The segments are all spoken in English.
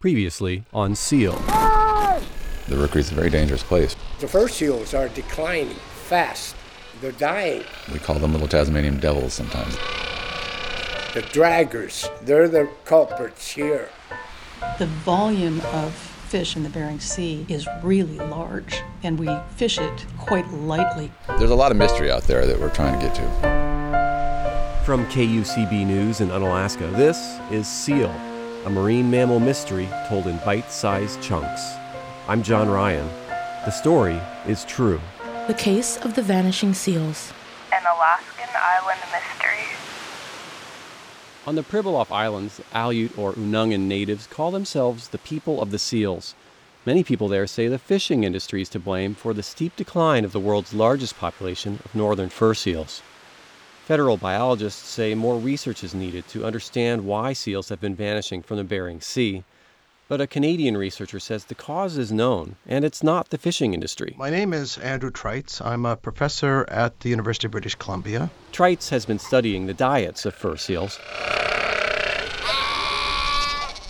Previously on Seal. The rookery is a very dangerous place. The fur seals are declining fast. They're dying. We call them little Tasmanian devils sometimes. The draggers, they're the culprits here. The volume of fish in the Bering Sea is really large, and we fish it quite lightly. There's a lot of mystery out there that we're trying to get to. From KUCB News in Unalaska, this is Seal, a marine mammal mystery told in bite sized chunks. I'm John Ryan. The story is true. The Case of the Vanishing Seals. An Alaskan Island Mystery. On the Pribilof Islands, Aleut or Unangan natives call themselves the people of the seals. Many people there say the fishing industry is to blame for the steep decline of the world's largest population of northern fur seals. Federal biologists say more research is needed to understand why seals have been vanishing from the Bering Sea. But a Canadian researcher says the cause is known, and it's not the fishing industry. My name is Andrew Trites. I'm a professor at the University of British Columbia. Trites has been studying the diets of fur seals.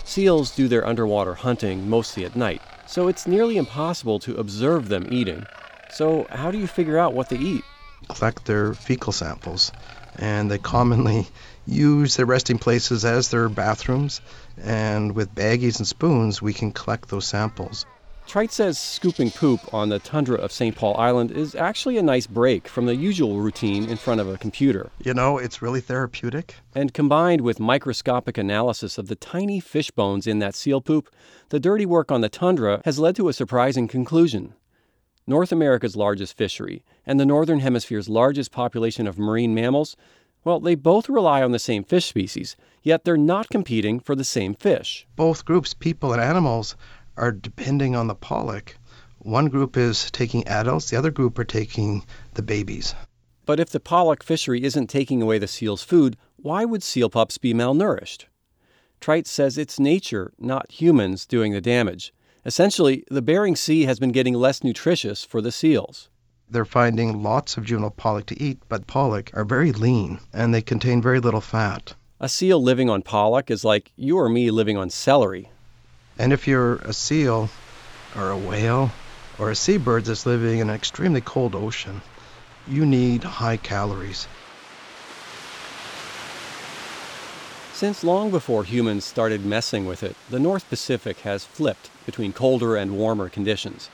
Seals do their underwater hunting mostly at night, so it's nearly impossible to observe them eating. So, how do you figure out what they eat? Collect their fecal samples, and they commonly use their resting places as their bathrooms. And with baggies and spoons, we can collect those samples. Trites says scooping poop on the tundra of St. Paul Island is actually a nice break from the usual routine in front of a computer. You know, it's really therapeutic. And combined with microscopic analysis of the tiny fish bones in that seal poop, the dirty work on the tundra has led to a surprising conclusion. North America's largest fishery and the Northern Hemisphere's largest population of marine mammals, well, they both rely on the same fish species, yet they're not competing for the same fish. Both groups, people and animals, are depending on the pollock. One group is taking adults, the other group are taking the babies. But if the pollock fishery isn't taking away the seal's food, why would seal pups be malnourished? Trites says it's nature, not humans, doing the damage. Essentially, the Bering Sea has been getting less nutritious for the seals. They're finding lots of juvenile pollock to eat, but pollock are very lean and they contain very little fat. A seal living on pollock is like you or me living on celery. And if you're a seal or a whale or a seabird that's living in an extremely cold ocean, you need high calories. Since long before humans started messing with it, the North Pacific has flipped between colder and warmer conditions.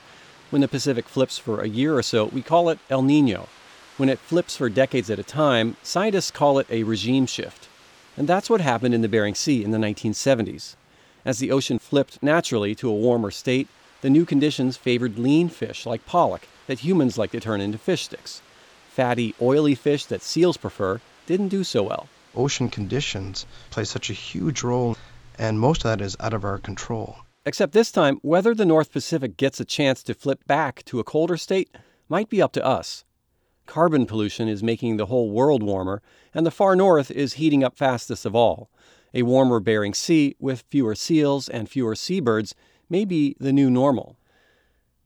When the Pacific flips for a year or so, we call it El Nino. When it flips for decades at a time, scientists call it a regime shift. And that's what happened in the Bering Sea in the 1970s. As the ocean flipped naturally to a warmer state, the new conditions favored lean fish like pollock that humans like to turn into fish sticks. Fatty, oily fish that seals prefer didn't do so well. Ocean conditions play such a huge role, and most of that is out of our control. Except this time, whether the North Pacific gets a chance to flip back to a colder state might be up to us. Carbon pollution is making the whole world warmer, and the far north is heating up fastest of all. A warmer Bering Sea with fewer seals and fewer seabirds may be the new normal.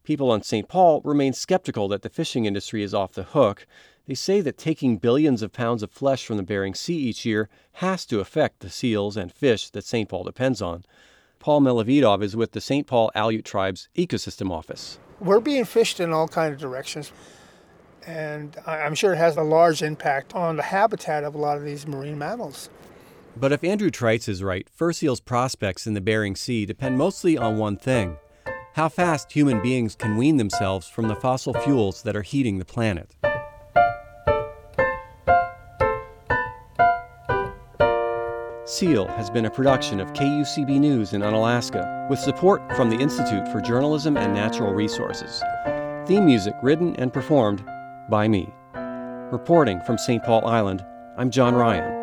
People on St. Paul remain skeptical that the fishing industry is off the hook. They say that taking billions of pounds of flesh from the Bering Sea each year has to affect the seals and fish that St. Paul depends on. Paul Melovidov is with the St. Paul Aleut Tribe's Ecosystem Office. We're being fished in all kinds of directions, and I'm sure it has a large impact on the habitat of a lot of these marine mammals. But if Andrew Trites is right, fur seals' prospects in the Bering Sea depend mostly on one thing how fast human beings can wean themselves from the fossil fuels that are heating the planet. Seal has been a production of KUCB News in Unalaska with support from the Institute for Journalism and Natural Resources. Theme music written and performed by me. Reporting from St. Paul Island, I'm John Ryan.